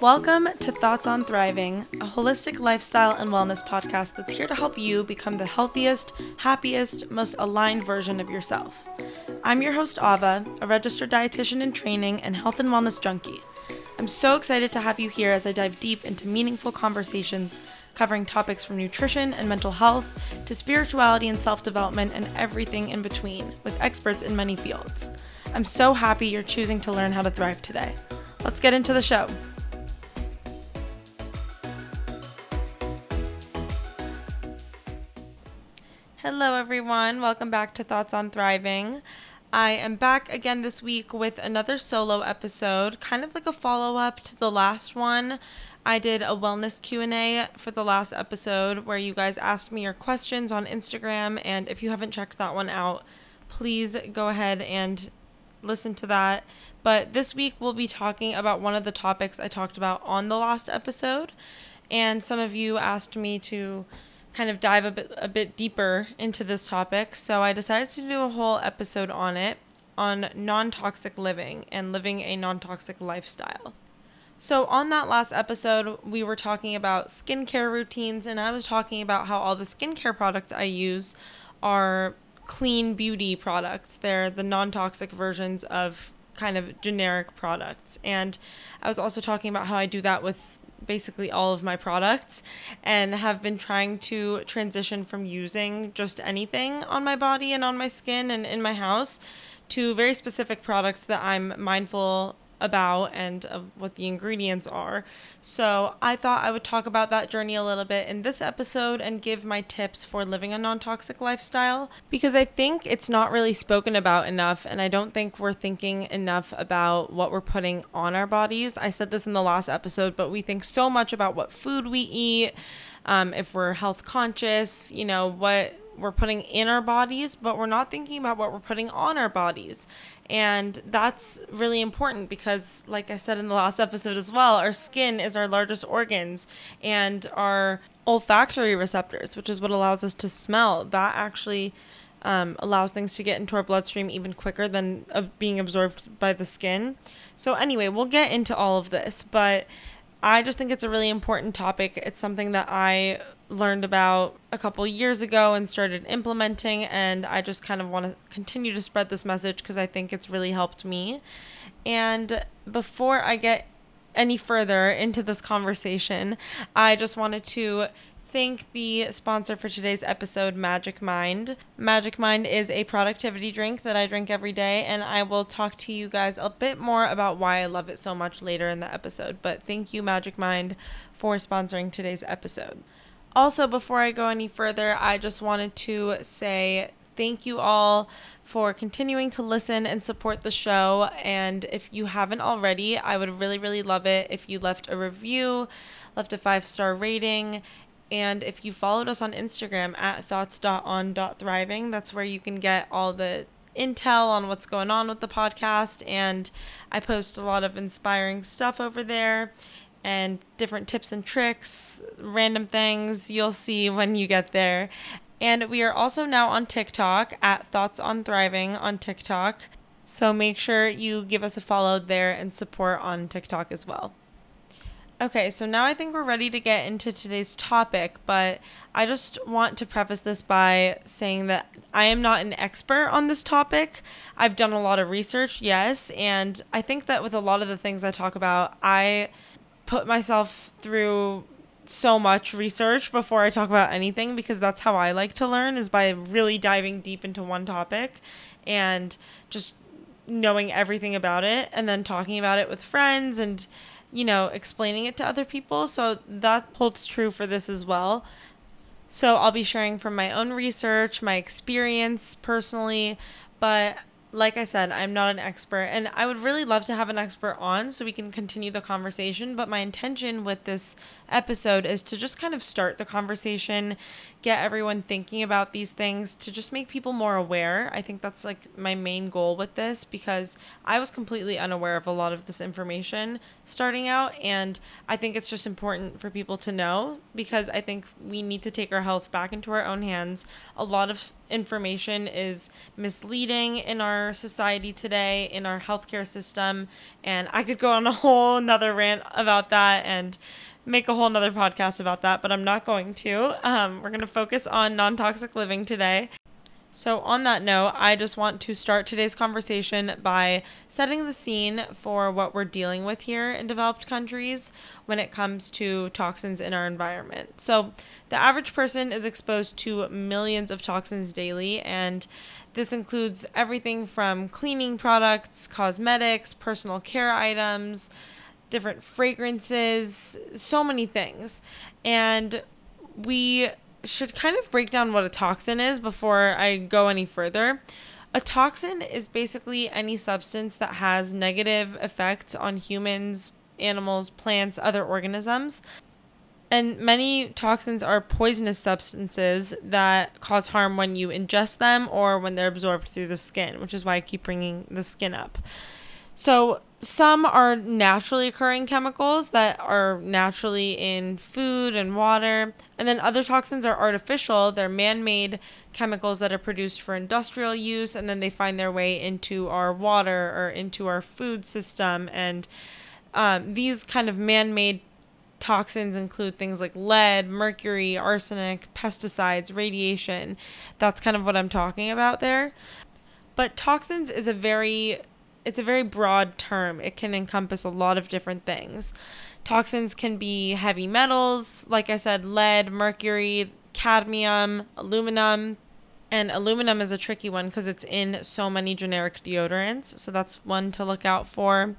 Welcome to Thoughts on Thriving, a holistic lifestyle and wellness podcast that's here to help you become the healthiest, happiest, most aligned version of yourself. I'm your host, Ava, a registered dietitian in training and health and wellness junkie. I'm so excited to have you here as I dive deep into meaningful conversations covering topics from nutrition and mental health to spirituality and self development and everything in between with experts in many fields. I'm so happy you're choosing to learn how to thrive today. Let's get into the show. Hello, everyone. Welcome back to Thoughts on Thriving. I am back again this week with another solo episode, kind of like a follow-up to the last one. I did a wellness Q&A for the last episode where you guys asked me your questions on Instagram and if you haven't checked that one out, please go ahead and listen to that. But this week we'll be talking about one of the topics I talked about on the last episode and some of you asked me to kind of dive a bit a bit deeper into this topic. So I decided to do a whole episode on it on non-toxic living and living a non-toxic lifestyle. So on that last episode, we were talking about skincare routines and I was talking about how all the skincare products I use are clean beauty products. They're the non-toxic versions of kind of generic products. And I was also talking about how I do that with basically all of my products and have been trying to transition from using just anything on my body and on my skin and in my house to very specific products that I'm mindful about and of what the ingredients are. So I thought I would talk about that journey a little bit in this episode and give my tips for living a non toxic lifestyle because I think it's not really spoken about enough and I don't think we're thinking enough about what we're putting on our bodies. I said this in the last episode, but we think so much about what food we eat, um, if we're health conscious, you know, what we're putting in our bodies, but we're not thinking about what we're putting on our bodies. And that's really important because, like I said in the last episode as well, our skin is our largest organs and our olfactory receptors, which is what allows us to smell, that actually um, allows things to get into our bloodstream even quicker than uh, being absorbed by the skin. So, anyway, we'll get into all of this, but I just think it's a really important topic. It's something that I learned about a couple years ago and started implementing and I just kind of want to continue to spread this message because I think it's really helped me. And before I get any further into this conversation, I just wanted to thank the sponsor for today's episode, Magic Mind. Magic Mind is a productivity drink that I drink every day, and I will talk to you guys a bit more about why I love it so much later in the episode. But thank you, Magic Mind, for sponsoring today's episode. Also, before I go any further, I just wanted to say thank you all for continuing to listen and support the show. And if you haven't already, I would really, really love it if you left a review, left a five star rating, and if you followed us on Instagram at thoughts.on.thriving, that's where you can get all the intel on what's going on with the podcast. And I post a lot of inspiring stuff over there and different tips and tricks, random things you'll see when you get there. And we are also now on TikTok at Thoughts on Thriving on TikTok. So make sure you give us a follow there and support on TikTok as well. Okay, so now I think we're ready to get into today's topic, but I just want to preface this by saying that I am not an expert on this topic. I've done a lot of research, yes, and I think that with a lot of the things I talk about, I put myself through so much research before I talk about anything because that's how I like to learn is by really diving deep into one topic and just knowing everything about it and then talking about it with friends and you know, explaining it to other people. So that holds true for this as well. So I'll be sharing from my own research, my experience personally, but like I said, I'm not an expert, and I would really love to have an expert on so we can continue the conversation. But my intention with this episode is to just kind of start the conversation, get everyone thinking about these things, to just make people more aware. I think that's like my main goal with this because I was completely unaware of a lot of this information starting out, and I think it's just important for people to know because I think we need to take our health back into our own hands. A lot of information is misleading in our society today, in our healthcare system. And I could go on a whole nother rant about that and make a whole nother podcast about that, but I'm not going to. Um, we're going to focus on non toxic living today. So, on that note, I just want to start today's conversation by setting the scene for what we're dealing with here in developed countries when it comes to toxins in our environment. So, the average person is exposed to millions of toxins daily, and this includes everything from cleaning products, cosmetics, personal care items, different fragrances, so many things. And we should kind of break down what a toxin is before I go any further. A toxin is basically any substance that has negative effects on humans, animals, plants, other organisms. And many toxins are poisonous substances that cause harm when you ingest them or when they're absorbed through the skin, which is why I keep bringing the skin up. So, some are naturally occurring chemicals that are naturally in food and water. And then other toxins are artificial. They're man made chemicals that are produced for industrial use. And then they find their way into our water or into our food system. And um, these kind of man made toxins include things like lead, mercury, arsenic, pesticides, radiation. That's kind of what I'm talking about there. But toxins is a very it's a very broad term. It can encompass a lot of different things. Toxins can be heavy metals, like I said, lead, mercury, cadmium, aluminum. And aluminum is a tricky one because it's in so many generic deodorants. So that's one to look out for.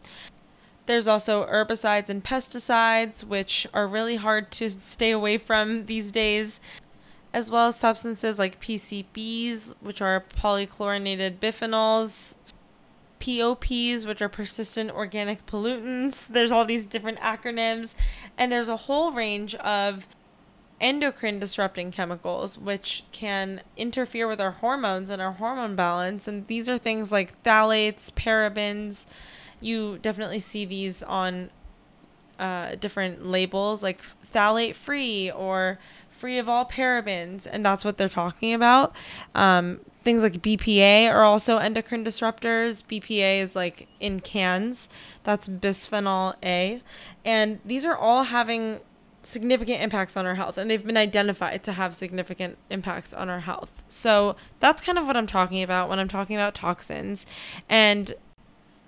There's also herbicides and pesticides, which are really hard to stay away from these days, as well as substances like PCBs, which are polychlorinated biphenyls, POPs, which are persistent organic pollutants. There's all these different acronyms, and there's a whole range of endocrine disrupting chemicals which can interfere with our hormones and our hormone balance. And these are things like phthalates, parabens. You definitely see these on uh, different labels like phthalate free or free of all parabens, and that's what they're talking about. Um, things like BPA are also endocrine disruptors. BPA is like in cans, that's bisphenol A. And these are all having significant impacts on our health, and they've been identified to have significant impacts on our health. So that's kind of what I'm talking about when I'm talking about toxins. And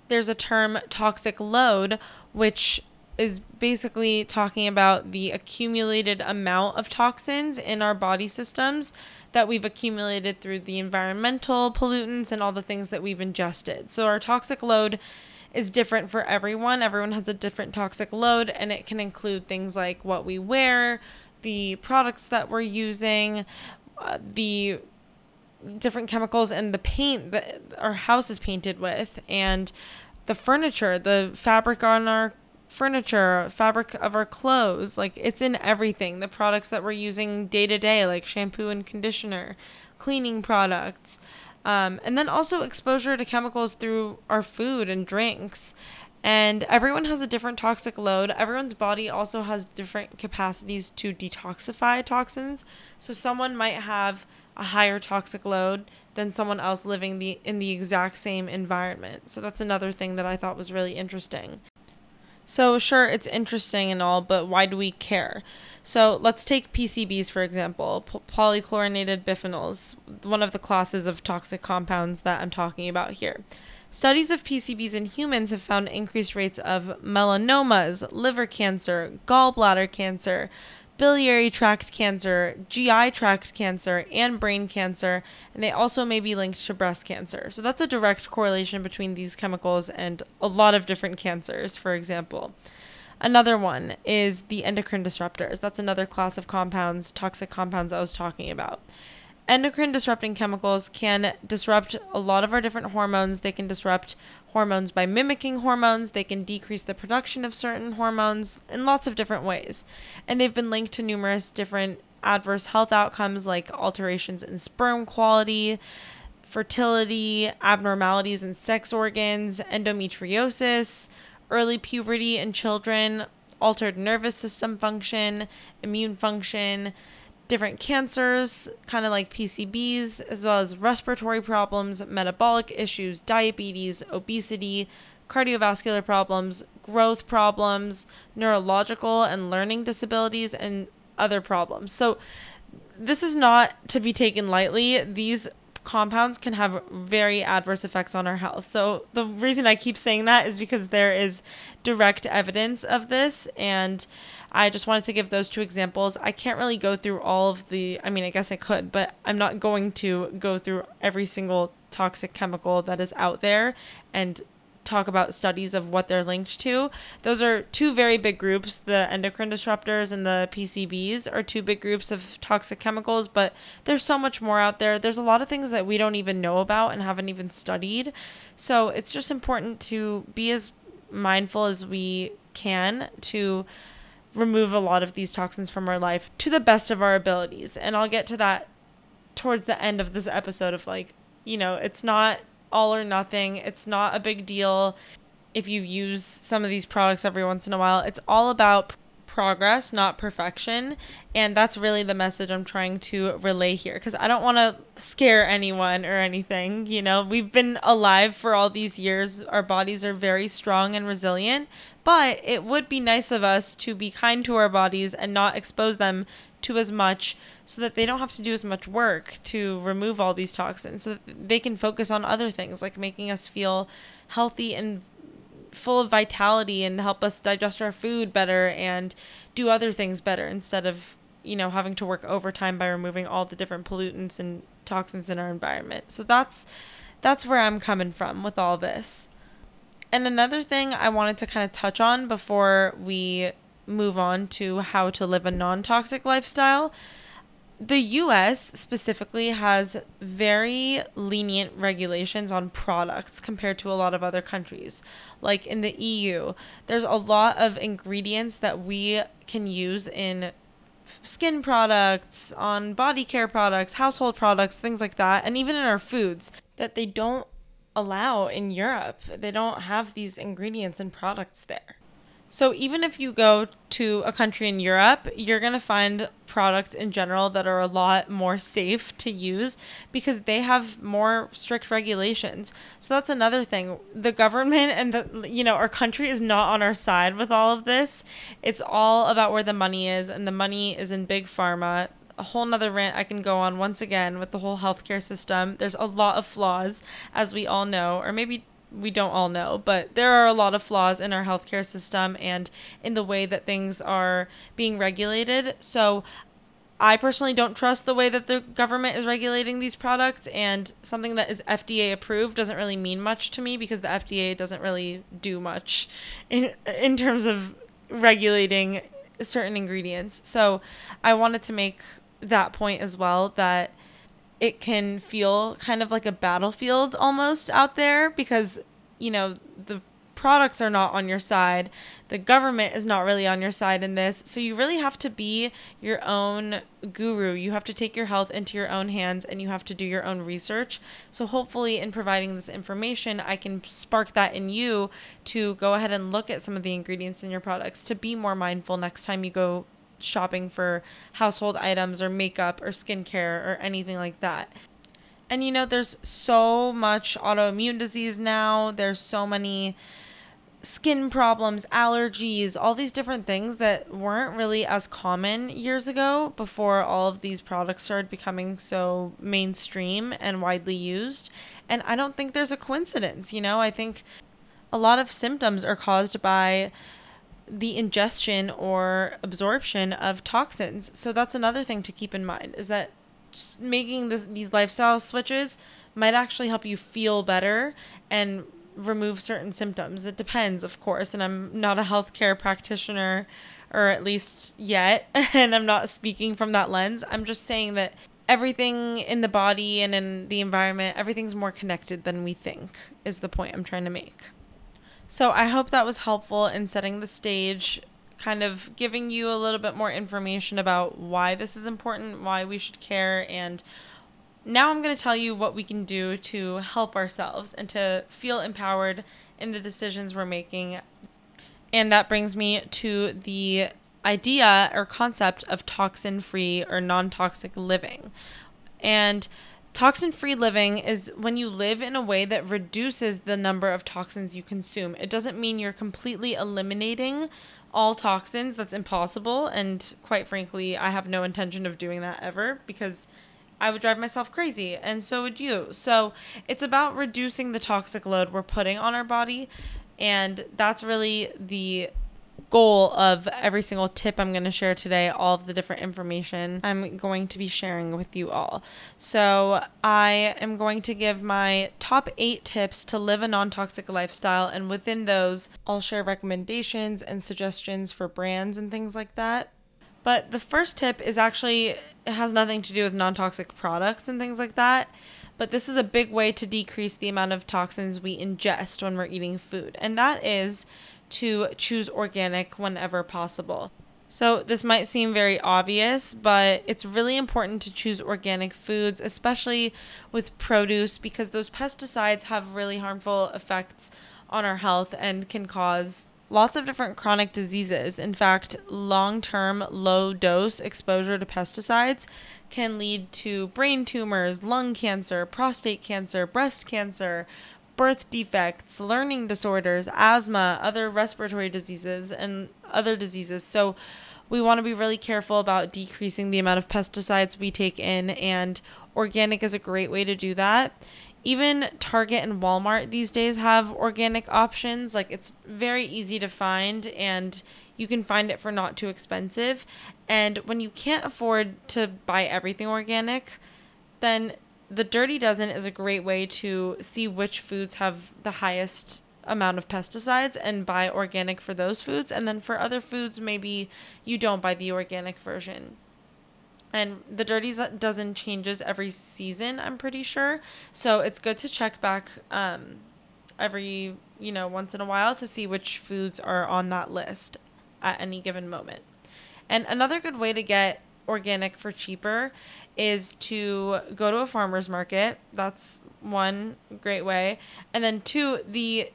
there's a term toxic load, which is basically talking about the accumulated amount of toxins in our body systems that we've accumulated through the environmental pollutants and all the things that we've ingested. So our toxic load is different for everyone. Everyone has a different toxic load, and it can include things like what we wear, the products that we're using, uh, the different chemicals, and the paint that our house is painted with, and the furniture, the fabric on our furniture, fabric of our clothes. Like it's in everything. The products that we're using day to day, like shampoo and conditioner, cleaning products. Um, and then also exposure to chemicals through our food and drinks. And everyone has a different toxic load. Everyone's body also has different capacities to detoxify toxins. So someone might have a higher toxic load than someone else living the in the exact same environment. So that's another thing that I thought was really interesting. So, sure, it's interesting and all, but why do we care? So, let's take PCBs for example, polychlorinated biphenyls, one of the classes of toxic compounds that I'm talking about here. Studies of PCBs in humans have found increased rates of melanomas, liver cancer, gallbladder cancer, biliary tract cancer, GI tract cancer, and brain cancer, and they also may be linked to breast cancer. So that's a direct correlation between these chemicals and a lot of different cancers, for example. Another one is the endocrine disruptors. That's another class of compounds, toxic compounds I was talking about endocrine disrupting chemicals can disrupt a lot of our different hormones. They can disrupt hormones by mimicking hormones. They can decrease the production of certain hormones in lots of different ways. And they've been linked to numerous different adverse health outcomes like alterations in sperm quality, fertility, abnormalities in sex organs, endometriosis, early puberty in children, altered nervous system function, immune function different cancers, kind of like PCBs, as well as respiratory problems, metabolic issues, diabetes, obesity, cardiovascular problems, growth problems, neurological and learning disabilities, and other problems. So, this is not to be taken lightly. These compounds can have very adverse effects on our health. So, the reason I keep saying that is because there is direct evidence of this. And I just wanted to give those two examples. I can't really go through all of the, I mean, I guess I could, but I'm not going to go through every single toxic chemical that is out there and talk about studies of what they're linked to. Those are two very big groups. The endocrine disruptors and the PCBs are two big groups of toxic chemicals, but there's so much more out there. There's a lot of things that we don't even know about and haven't even studied. So it's just important to be as mindful as we can to remove a lot of these toxins from our life to the best of our abilities. And I'll get to that towards the end of this episode of like, you know, it's not all or nothing. It's not a big deal if you use some of these products every once in a while. It's all about progress, not perfection. And that's really the message I'm trying to relay here because I don't want to scare anyone or anything. You know, we've been alive for all these years, our bodies are very strong and resilient, but it would be nice of us to be kind to our bodies and not expose them to as much so that they don't have to do as much work to remove all these toxins so they can focus on other things like making us feel healthy and full of vitality and help us digest our food better and do other things better instead of you know having to work overtime by removing all the different pollutants and toxins in our environment. So that's that's where i'm coming from with all this. And another thing i wanted to kind of touch on before we move on to how to live a non-toxic lifestyle the US specifically has very lenient regulations on products compared to a lot of other countries. Like in the EU, there's a lot of ingredients that we can use in skin products, on body care products, household products, things like that, and even in our foods that they don't allow in Europe. They don't have these ingredients and products there. So even if you go to a country in Europe, you're going to find products in general that are a lot more safe to use because they have more strict regulations. So that's another thing. The government and the you know, our country is not on our side with all of this. It's all about where the money is and the money is in big pharma a whole nother rant I can go on once again with the whole healthcare system. There's a lot of flaws, as we all know, or maybe we don't all know, but there are a lot of flaws in our healthcare system and in the way that things are being regulated. So I personally don't trust the way that the government is regulating these products, and something that is FDA approved doesn't really mean much to me because the FDA doesn't really do much in in terms of regulating certain ingredients. So I wanted to make that point as well that it can feel kind of like a battlefield almost out there because, you know, the products are not on your side. The government is not really on your side in this. So you really have to be your own guru. You have to take your health into your own hands and you have to do your own research. So hopefully in providing this information, I can spark that in you to go ahead and look at some of the ingredients in your products to be more mindful next time you go shopping for household items or makeup or skincare or anything like that. And you know, there's so much autoimmune disease now, there's so many skin problems, allergies, all these different things that weren't really as common years ago before all of these products started becoming so mainstream and widely used. And I don't think there's a coincidence, you know? I think a lot of symptoms are caused by the ingestion or absorption of toxins. So that's another thing to keep in mind is that making this, these lifestyle switches might actually help you feel better and remove certain symptoms. It depends, of course, and I'm not a healthcare practitioner or at least yet, and I'm not speaking from that lens. I'm just saying that everything in the body and in the environment, everything's more connected than we think, is the point I'm trying to make. So I hope that was helpful in setting the stage, kind of giving you a little bit more information about why this is important, why we should care, and now I'm going to tell you what we can do to help ourselves and to feel empowered in the decisions we're making. And that brings me to the idea or concept of toxin free or non toxic living. And toxin free living is when you live in a way that reduces the number of toxins you consume. It doesn't mean you're completely eliminating all toxins. That's impossible. And quite frankly, I have no intention of doing that ever because I would drive myself crazy, and so would you. So it's about reducing the toxic load we're putting on our body. And that's really the goal of every single tip I'm going to share today, all of the different information I'm going to be sharing with you all. So, I am going to give my top eight tips to live a non toxic lifestyle, and within those, I'll share recommendations and suggestions for brands and things like that. But the first tip is actually, it has nothing to do with non toxic products and things like that. But this is a big way to decrease the amount of toxins we ingest when we're eating food. And that is to choose organic whenever possible. So, this might seem very obvious, but it's really important to choose organic foods, especially with produce, because those pesticides have really harmful effects on our health and can cause lots of different chronic diseases. In fact, long term, low dose exposure to pesticides can lead to brain tumors, lung cancer, prostate cancer, breast cancer, birth defects, learning disorders, asthma, other respiratory diseases, and other diseases. So, we want to be really careful about decreasing the amount of pesticides we take in, and organic is a great way to do that. Even Target and Walmart these days have organic options. Like, it's very easy to find, and you can find it for not too expensive. And when you can't afford to buy everything organic, then the Dirty Dozen is a great way to see which foods have the highest amount of pesticides and buy organic for those foods. And then for other foods, maybe you don't buy the organic version. And the Dirty Dozen changes every season, I'm pretty sure. So it's good to check back um, every, you know, once in a while to see which foods are on that list at any given moment. And another good way to get organic for cheaper is to go to a farmer's market. That's one great way. And then two, the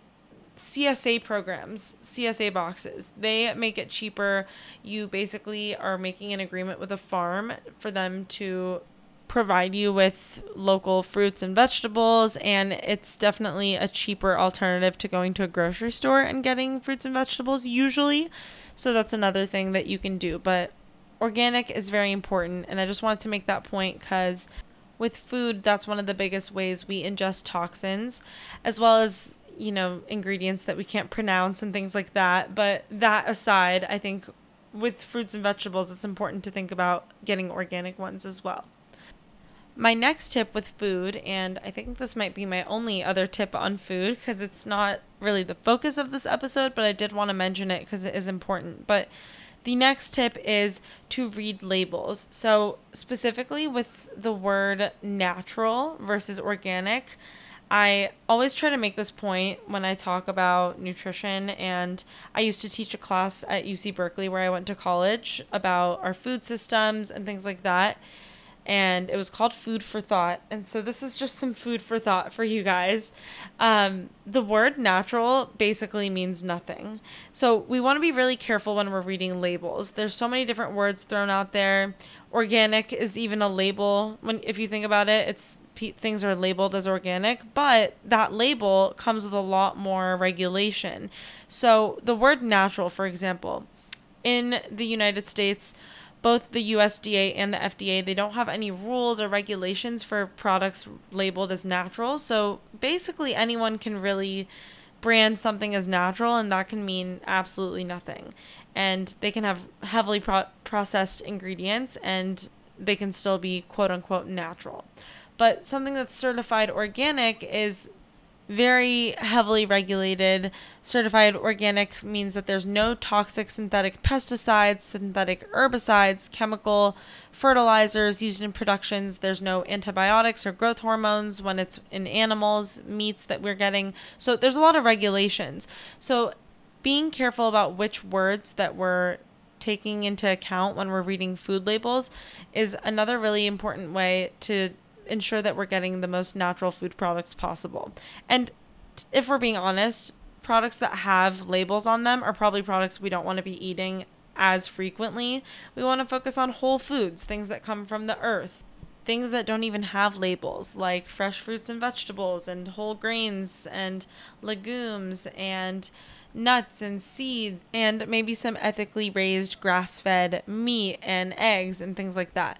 CSA programs, CSA boxes, they make it cheaper. You basically are making an agreement with a farm for them to provide you with local fruits and vegetables and it's definitely a cheaper alternative to going to a grocery store and getting fruits and vegetables usually. So that's another thing that you can do, but organic is very important and I just wanted to make that point cuz with food that's one of the biggest ways we ingest toxins as well as you know ingredients that we can't pronounce and things like that but that aside I think with fruits and vegetables it's important to think about getting organic ones as well. My next tip with food, and I think this might be my only other tip on food because it's not really the focus of this episode, but I did want to mention it because it is important. But the next tip is to read labels. So, specifically with the word natural versus organic, I always try to make this point when I talk about nutrition. And I used to teach a class at UC Berkeley where I went to college about our food systems and things like that and it was called Food for Thought. And so this is just some food for thought for you guys. Um, the word natural basically means nothing. So we want to be really careful when we're reading labels. There's so many different words thrown out there. Organic is even a label. When if you think about it, it's things are labeled as organic, but that label comes with a lot more regulation. So the word natural, for example, in the United States, both the USDA and the FDA, they don't have any rules or regulations for products labeled as natural. So basically, anyone can really brand something as natural, and that can mean absolutely nothing. And they can have heavily pro- processed ingredients, and they can still be quote unquote natural. But something that's certified organic is very heavily regulated. Certified organic means that there's no toxic synthetic pesticides, synthetic herbicides, chemical fertilizers used in productions. There's no antibiotics or growth hormones when it's in animals, meats that we're getting. So there's a lot of regulations. So being careful about which words that we're taking into account when we're reading food labels is another really important way to ensure that we're getting the most natural food products possible. And if we're being honest, products that have labels on them are probably products we don't want to be eating as frequently. We want to focus on whole foods, things that come from the earth, things that don't even have labels, like fresh fruits and vegetables, and whole grains, and legumes, and nuts and seeds, and maybe some ethically raised grass fed meat and eggs and things like that.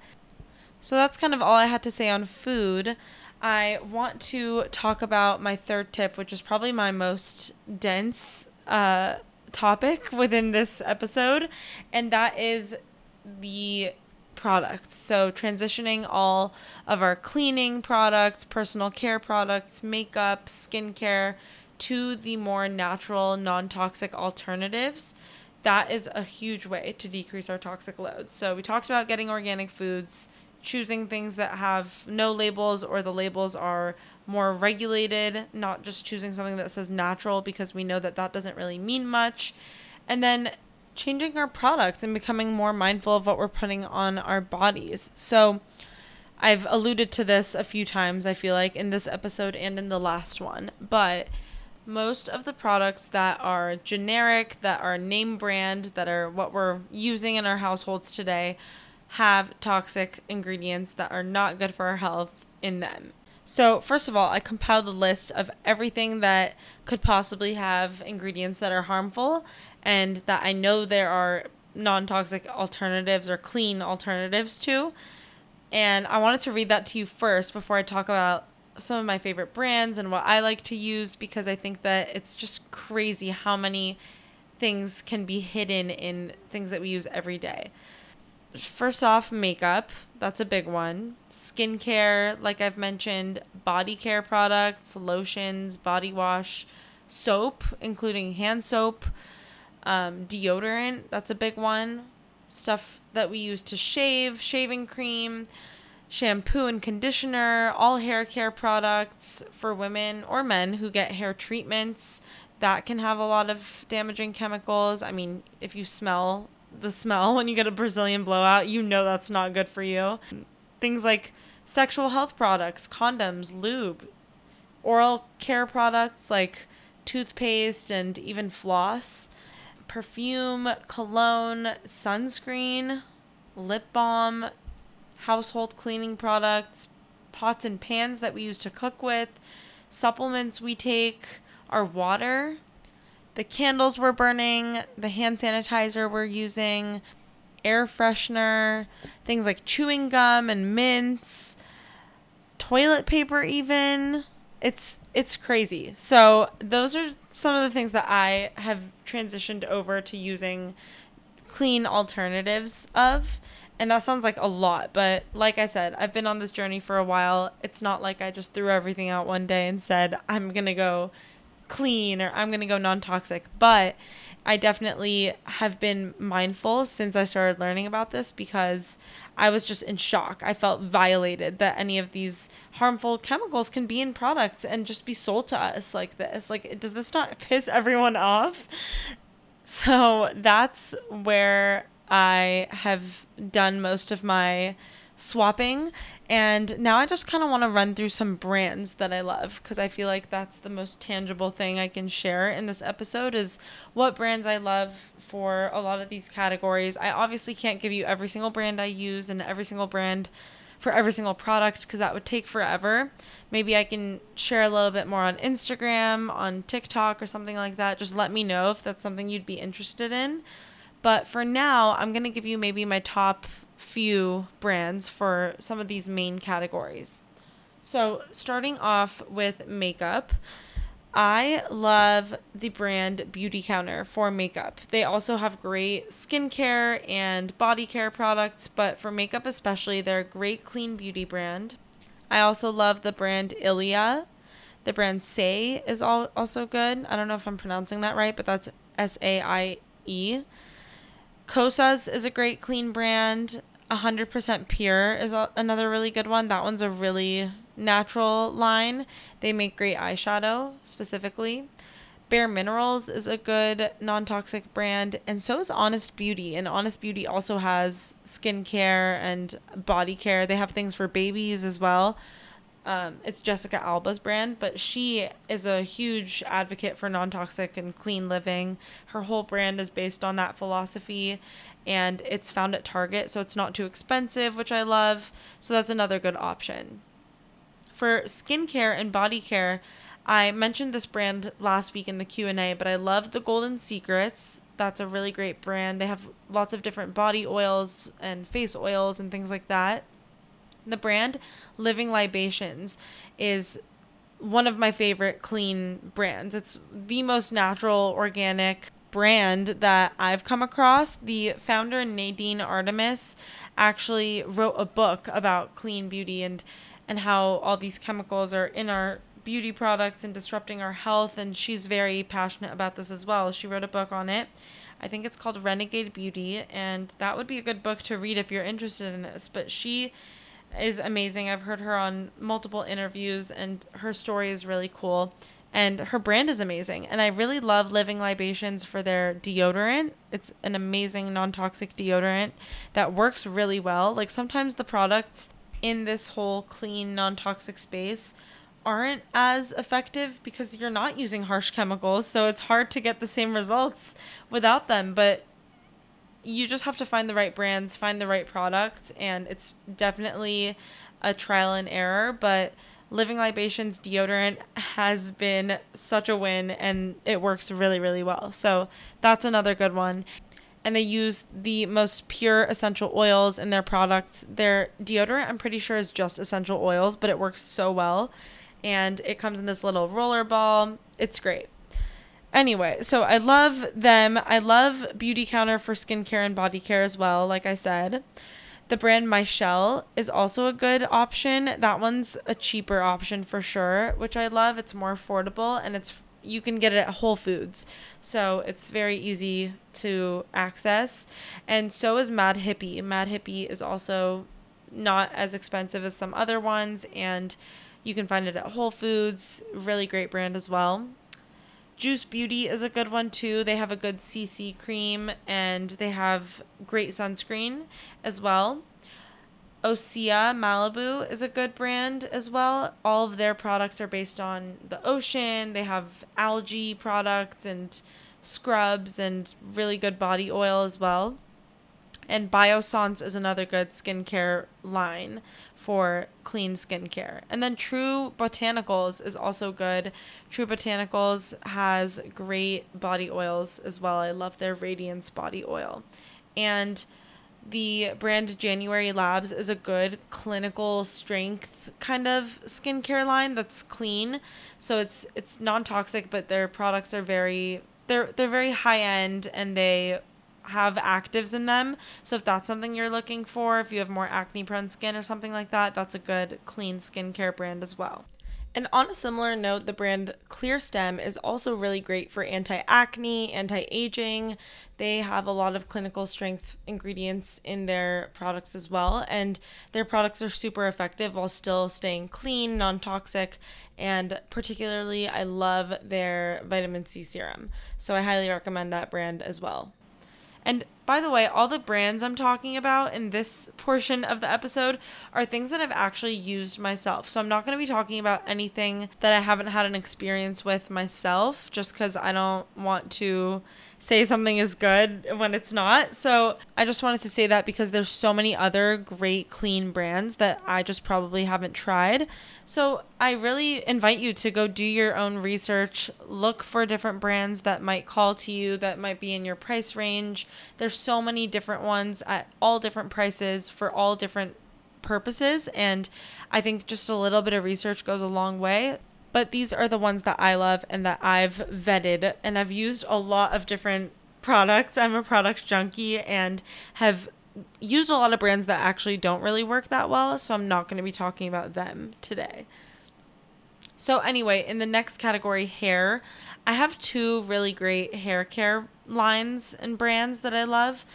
So that's kind of all I had to say on food. I want to talk about my third tip, which is probably my most dense uh, topic within this episode, and that is the products. So, transitioning all of our cleaning products, personal care products, makeup, skincare to the more natural, non toxic alternatives. That is a huge way to decrease our toxic load. So, we talked about getting organic foods, choosing things that have no labels or the labels are more regulated, not just choosing something that says natural because we know that that doesn't really mean much. And then changing our products and becoming more mindful of what we're putting on our bodies. So, I've alluded to this a few times, I feel like, in this episode and in the last one, but most of the products that are generic, that are name brand, that are what we're using in our households today have toxic ingredients that are not good for our health in them. So, first of all, I compiled a list of everything that could possibly have ingredients that are harmful and that I know there are non toxic alternatives or clean alternatives to. And I wanted to read that to you first before I talk about some of my favorite brands and what I like to use because I think that it's just crazy how many things can be hidden in things that we use every day first off, makeup. That's a big one. Skincare, like I've mentioned, body care products, lotions, body wash, soap, including hand soap, um, deodorant. That's a big one. Stuff that we use to shave, shaving cream, shampoo and conditioner, all hair care products for women or men who get hair treatments. That can have a lot of damaging chemicals. I mean, if you smell the smell when you get a Brazilian blowout, you know that's not good for you. Things like sexual health products, condoms, lube, oral care products like toothpaste and even floss, perfume, cologne, sunscreen, lip balm, household cleaning products, pots and pans that we use to cook with, supplements we take, our water, the candles we're burning, the hand sanitizer we're using, air freshener, things like chewing gum and mints, toilet paper even. It's it's crazy. So those are some of the things that I have transitioned over to using clean alternatives of. And that sounds like a lot, but like I said, I've been on this journey for a while. It's not like I just threw everything out one day and said, I'm going to go clean or I'm going to go non toxic. But I definitely have been mindful since I started learning about this because I was just in shock. I felt violated that any of these harmful chemicals can be in products and just be sold to us like this. Like, does this not piss everyone off? So that's where I have done most of my swapping. And now I just kind of want to run through some brands that I love because I feel like that's the most tangible thing I can share in this episode is what brands I love for a lot of these categories. I obviously can't give you every single brand I use and every single brand for every single product because that would take forever. Maybe I can share a little bit more on Instagram, on TikTok, or something like that. Just let me know if that's something you'd be interested in. But for now, I'm going to give you maybe my top few brands for some of these main categories. So, starting off with makeup, I love the brand Beautycounter for makeup. They also have great skincare and body care products, but for makeup especially, they're a great clean beauty brand. I also love the brand Ilia. The brand Saie is also good. I don't know if I'm pronouncing that right, but that's S A I E. Kosas is a great clean brand. 100% Pure is a- another really good one. That one's a really natural line. They make great eyeshadow specifically. Bare Minerals is a good non toxic brand, and so is Honest Beauty. And Honest Beauty also has skincare and body care. They have things for babies as well. Um, it's Jessica Alba's brand, but she is a huge advocate for non toxic and clean living. Her whole brand is based on that philosophy, and it's found at Target, so it's not too expensive, which I love. So that's another good option. For skincare and body care, I mentioned this brand last week in the Q&A, but I love the Golden Secrets. That's a really great brand. They have lots of different body oils and face oils and things like that. The brand Living Libations is one of my favorite clean brands. It's the most natural, organic brand that I've come across. The founder, Nadine Artemis, actually wrote a book about clean beauty and and how all these chemicals are in our beauty products and disrupting our health and she's very passionate about this as well. She wrote a book on it. I think it's called Renegade Beauty and that would be a good book to read if you're interested in this. But she is amazing. I've heard her on multiple interviews, and her story is really cool. And her brand is amazing. And I really love Living Libations for their deodorant. It's an amazing non toxic deodorant that works really well. Like sometimes the products in this whole clean, non toxic space aren't as effective because you're not using harsh chemicals. So it's hard to get the same results without them. But you just have to find the right brands, find the right product, and it's definitely a trial and error. But Living Libations deodorant has been such a win and it works really, really well. So that's another good one. And they use the most pure essential oils in their products. Their deodorant, I'm pretty sure, is just essential oils, but it works so well. And it comes in this little roller ball. It's great. Anyway, so I love them. I love Beautycounter for skincare and body care as well, like I said. The brand Michelle is also a good option. That one's a cheaper option for sure, which I love. It's more affordable and it's you can get it at Whole Foods. So it's very easy to access. And so is Mad Hippie. Mad Hippie is also not as expensive as some other ones and you can find it at Whole Foods. Really great brand as well. Juice Beauty is a good one too. They have a good CC cream and they have great sunscreen as well. Osea Malibu is a good brand as well. All of their products are based on the ocean. They have algae products and scrubs and really good body oil as well. And Biossance is another good skincare line for clean skincare. And then True Botanicals is also good. True Botanicals has great body oils as well. I love their Radiance body oil. And the brand January Labs is a good clinical strength kind of skincare line that's clean. So it's it's non-toxic, but their products are very they're they're very high end and they have actives in them. So if that's something you're looking for, if you have more acne prone skin or something like that, that's a good clean skincare brand as well. And on a similar note, the brand Clearstem is also really great for anti acne, anti aging. They have a lot of clinical strength ingredients in their products as well. And their products are super effective while still staying clean, non toxic. And particularly, I love their vitamin C serum. So I highly recommend that brand as well. And by the way, all the brands I'm talking about in this portion of the episode are things that I've actually used myself. So I'm not going to be talking about anything that I haven't had an experience with myself just because I don't want to say something is good when it's not. So I just wanted to say that because there's so many other great clean brands that I just probably haven't tried. So I really invite you to go do your own research, look for different brands that might call to you that might be in your price range. There's so many different ones at all different prices for all different purposes and I think just a little bit of research goes a long way but these are the ones that I love and that I've vetted and I've used a lot of different products. I'm a product junkie and have used a lot of brands that actually don't really work that well, so I'm not going to be talking about them today. So, anyway, in the next category, hair, I have two really great hair care lines and brands that I love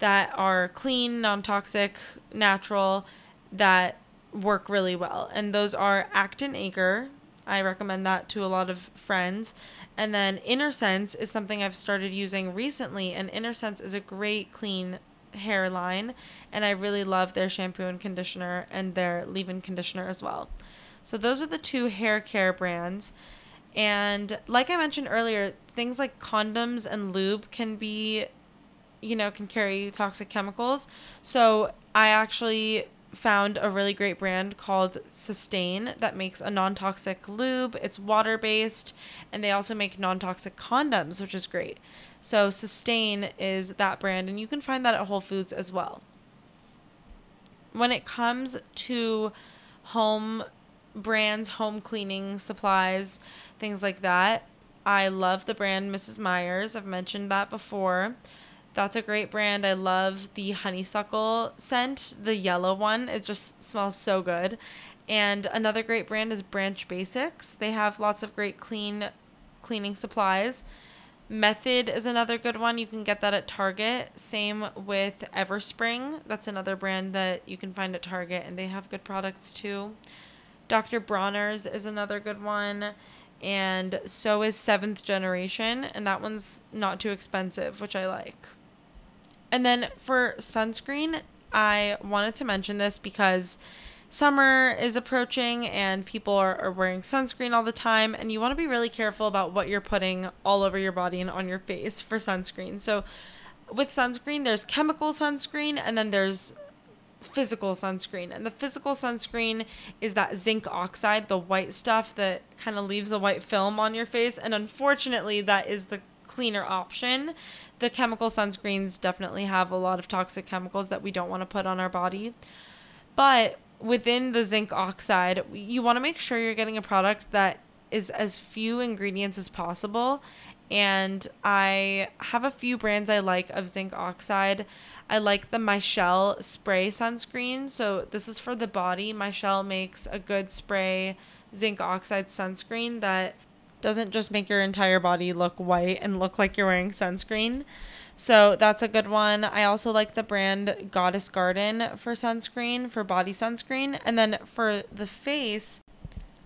that are clean, non toxic, natural, that work really well. And those are Act+Acre, I recommend that to a lot of friends. And then Innersense is something I've started using recently, and Innersense is a great clean hair line, and I really love their shampoo and conditioner and their leave-in conditioner as well. So those are the two hair care brands. And like I mentioned earlier, things like condoms and lube can be, you know, can carry toxic chemicals. So I actually found a really great brand called Sustain that makes a non toxic lube. It's water based, and they also make non toxic condoms, which is great. So, Sustain is that brand, and you can find that at Whole Foods as well. When it comes to home brands, home cleaning supplies, things like that, I love the brand Mrs. Meyer's. I've mentioned that before. That's a great brand. I love the honeysuckle scent, the yellow one. It just smells so good. And another great brand is Branch Basics. They have lots of great clean cleaning supplies. Method is another good one. You can get that at Target. Same with Everspring. That's another brand that you can find at Target and they have good products too. Dr. Bronner's is another good one. And so is Seventh Generation, and that one's not too expensive, which I like. And then for sunscreen, I wanted to mention this because summer is approaching and people are, are wearing sunscreen all the time and you want to be really careful about what you're putting all over your body and on your face for sunscreen. So with sunscreen, there's chemical sunscreen and then there's physical sunscreen. And the physical sunscreen is that zinc oxide, the white stuff that kind of leaves a white film on your face. And unfortunately, that is the cleaner option. The chemical sunscreens definitely have a lot of toxic chemicals that we don't want to put on our body. But within the zinc oxide, you want to make sure you're getting a product that is as few ingredients as possible. And I have a few brands I like of zinc oxide. I like the Michelle spray sunscreen. So this is for the body. Michelle makes a good spray zinc oxide sunscreen that doesn't just make your entire body look white and look like you're wearing sunscreen. So that's a good one. I also like the brand Goddess Garden for sunscreen, for body sunscreen. And then for the face,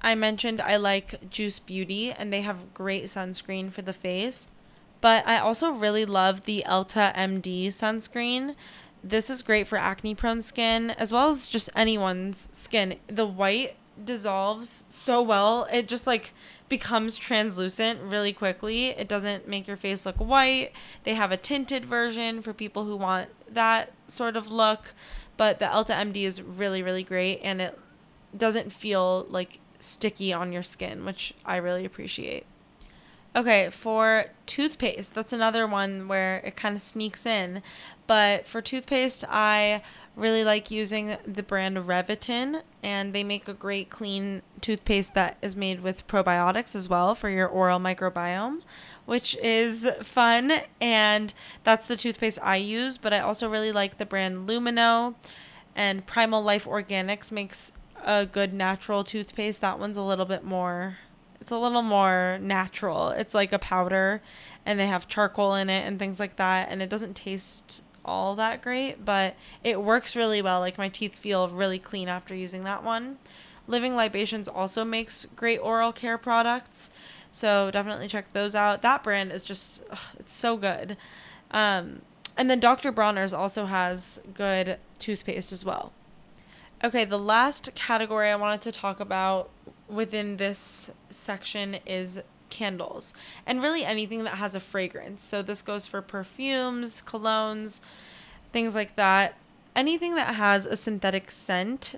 I mentioned I like Juice Beauty and they have great sunscreen for the face. But I also really love the EltaMD sunscreen. This is great for acne prone skin as well as just anyone's skin. The white dissolves so well. It just like becomes translucent really quickly. It doesn't make your face look white. They have a tinted version for people who want that sort of look, but the EltaMD is really really great and it doesn't feel like sticky on your skin, which I really appreciate. Okay, for toothpaste, that's another one where it kind of sneaks in. But for toothpaste, I really like using the brand Revitin, and they make a great clean toothpaste that is made with probiotics as well for your oral microbiome, which is fun. And that's the toothpaste I use, but I also really like the brand Lumineux, and Primal Life Organics makes a good natural toothpaste. That one's a little bit more it's a little more natural. It's like a powder and they have charcoal in it and things like that and it doesn't taste all that great, but it works really well. Like my teeth feel really clean after using that one. Living Libations also makes great oral care products. So definitely check those out. That brand is just ugh, it's so good. Um, and then Dr. Bronner's also has good toothpaste as well. Okay, the last category I wanted to talk about within this section is candles and really anything that has a fragrance. So this goes for perfumes, colognes, things like that. Anything that has a synthetic scent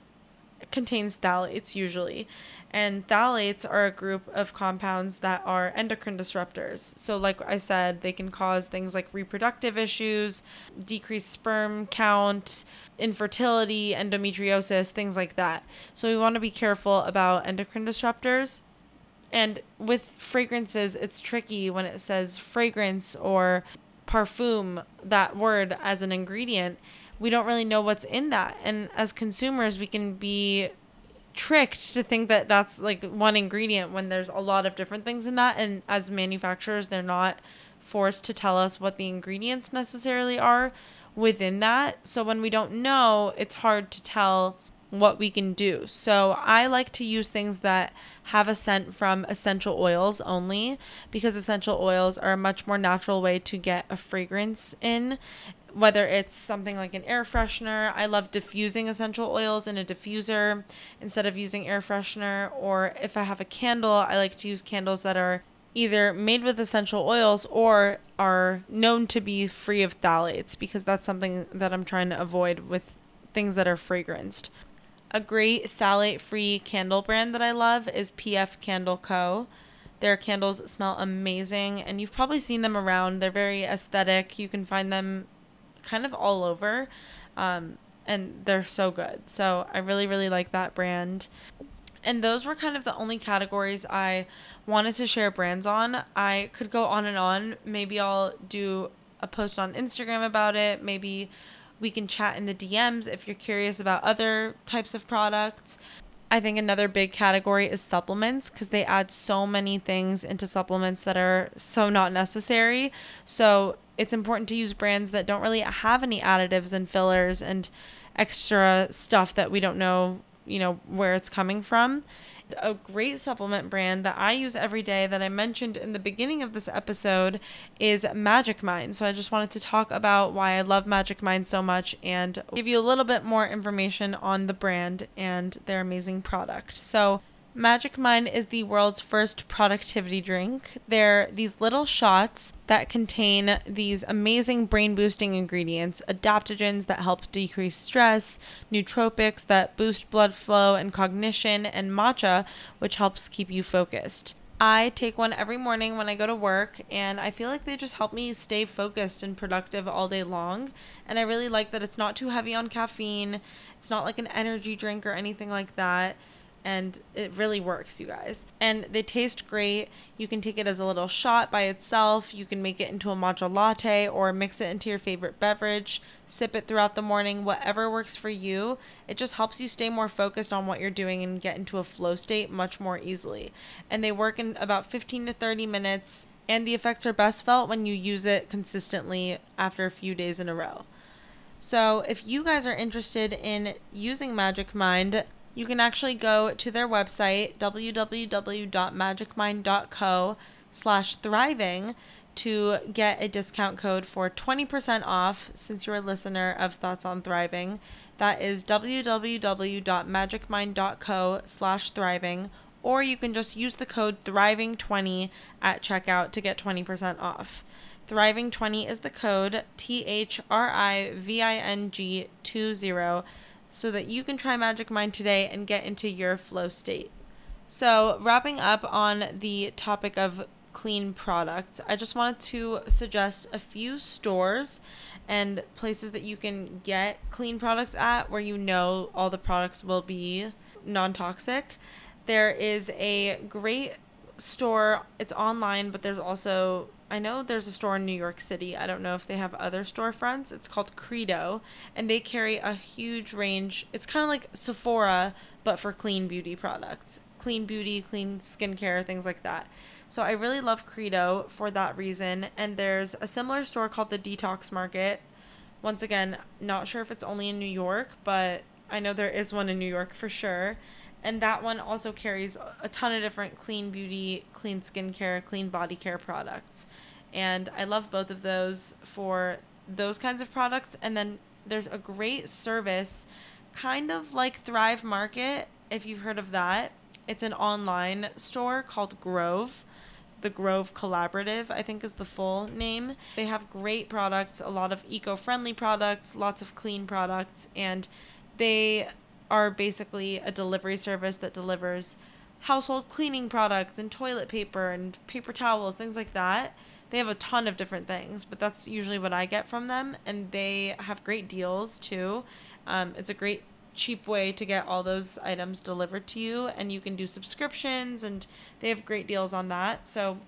contains phthalates usually. And phthalates are a group of compounds that are endocrine disruptors. So, like I said, they can cause things like reproductive issues, decreased sperm count, infertility, endometriosis, things like that. So, we want to be careful about endocrine disruptors. And with fragrances, it's tricky when it says fragrance or parfum, that word as an ingredient. We don't really know what's in that. And as consumers, we can be tricked to think that that's like one ingredient when there's a lot of different things in that and as manufacturers they're not forced to tell us what the ingredients necessarily are within that so when we don't know it's hard to tell what we can do. So I like to use things that have a scent from essential oils only because essential oils are a much more natural way to get a fragrance in whether it's something like an air freshener. I love diffusing essential oils in a diffuser instead of using air freshener. Or if I have a candle, I like to use candles that are either made with essential oils or are known to be free of phthalates because that's something that I'm trying to avoid with things that are fragranced. A great phthalate free candle brand that I love is PF Candle Co. Their candles smell amazing, and you've probably seen them around. They're very aesthetic. You can find them kind of all over, um, and they're so good. So I really, really like that brand. And those were kind of the only categories I wanted to share brands on. I could go on and on. Maybe I'll do a post on Instagram about it. Maybe we can chat in the DMs if you're curious about other types of products. I think another big category is supplements because they add so many things into supplements that are so not necessary. So it's important to use brands that don't really have any additives and fillers and extra stuff that we don't know, you know, where it's coming from a great supplement brand that I use every day that I mentioned in the beginning of this episode is Magic Mind. So I just wanted to talk about why I love Magic Mind so much and give you a little bit more information on the brand and their amazing product. So Magic Mind is the world's first productivity drink. They're these little shots that contain these amazing brain boosting ingredients, adaptogens that help decrease stress, nootropics that boost blood flow and cognition, and matcha, which helps keep you focused. I take one every morning when I go to work, and I feel like they just help me stay focused and productive all day long. And I really like that it's not too heavy on caffeine, it's not like an energy drink or anything like that and it really works, you guys. And they taste great. You can take it as a little shot by itself. You can make it into a matcha latte or mix it into your favorite beverage. Sip it throughout the morning, whatever works for you. It just helps you stay more focused on what you're doing and get into a flow state much more easily. And they work in about 15 to 30 minutes, and the effects are best felt when you use it consistently after a few days in a row. So, if you guys are interested in using Magic Mind, you can actually go to their website, www.magicmind.co slash thriving to get a discount code for 20% off since you're a listener of Thoughts on Thriving. That is www.magicmind.co slash thriving, or you can just use the code thriving20 at checkout to get 20% off. Thriving20 is the code T H R I V I N G 20 so that you can try Magic Mind today and get into your flow state. So, wrapping up on the topic of clean products, I just wanted to suggest a few stores and places that you can get clean products at where you know all the products will be non toxic. There is a great store, it's online, but there's also I know there's a store in New York City. I don't know if they have other storefronts. It's called Credo, and they carry a huge range. It's kind of like Sephora, but for clean beauty products, clean beauty, clean skincare, things like that. So I really love Credo for that reason. And there's a similar store called the Detox Market. Once again, not sure if it's only in New York, but I know there is one in New York for sure and that one also carries a ton of different clean beauty, clean skincare, clean body care products. And I love both of those for those kinds of products. And then there's a great service, kind of like Thrive Market, if you've heard of that. It's an online store called Grove. The Grove Collaborative, I think, is the full name. They have great products, a lot of eco friendly products, lots of clean products, and they are basically a delivery service that delivers household cleaning products and toilet paper and paper towels, things like that. They have a ton of different things, but that's usually what I get from them. And they have great deals too. Um, it's a great, cheap way to get all those items delivered to you. And you can do subscriptions, and they have great deals on that. So,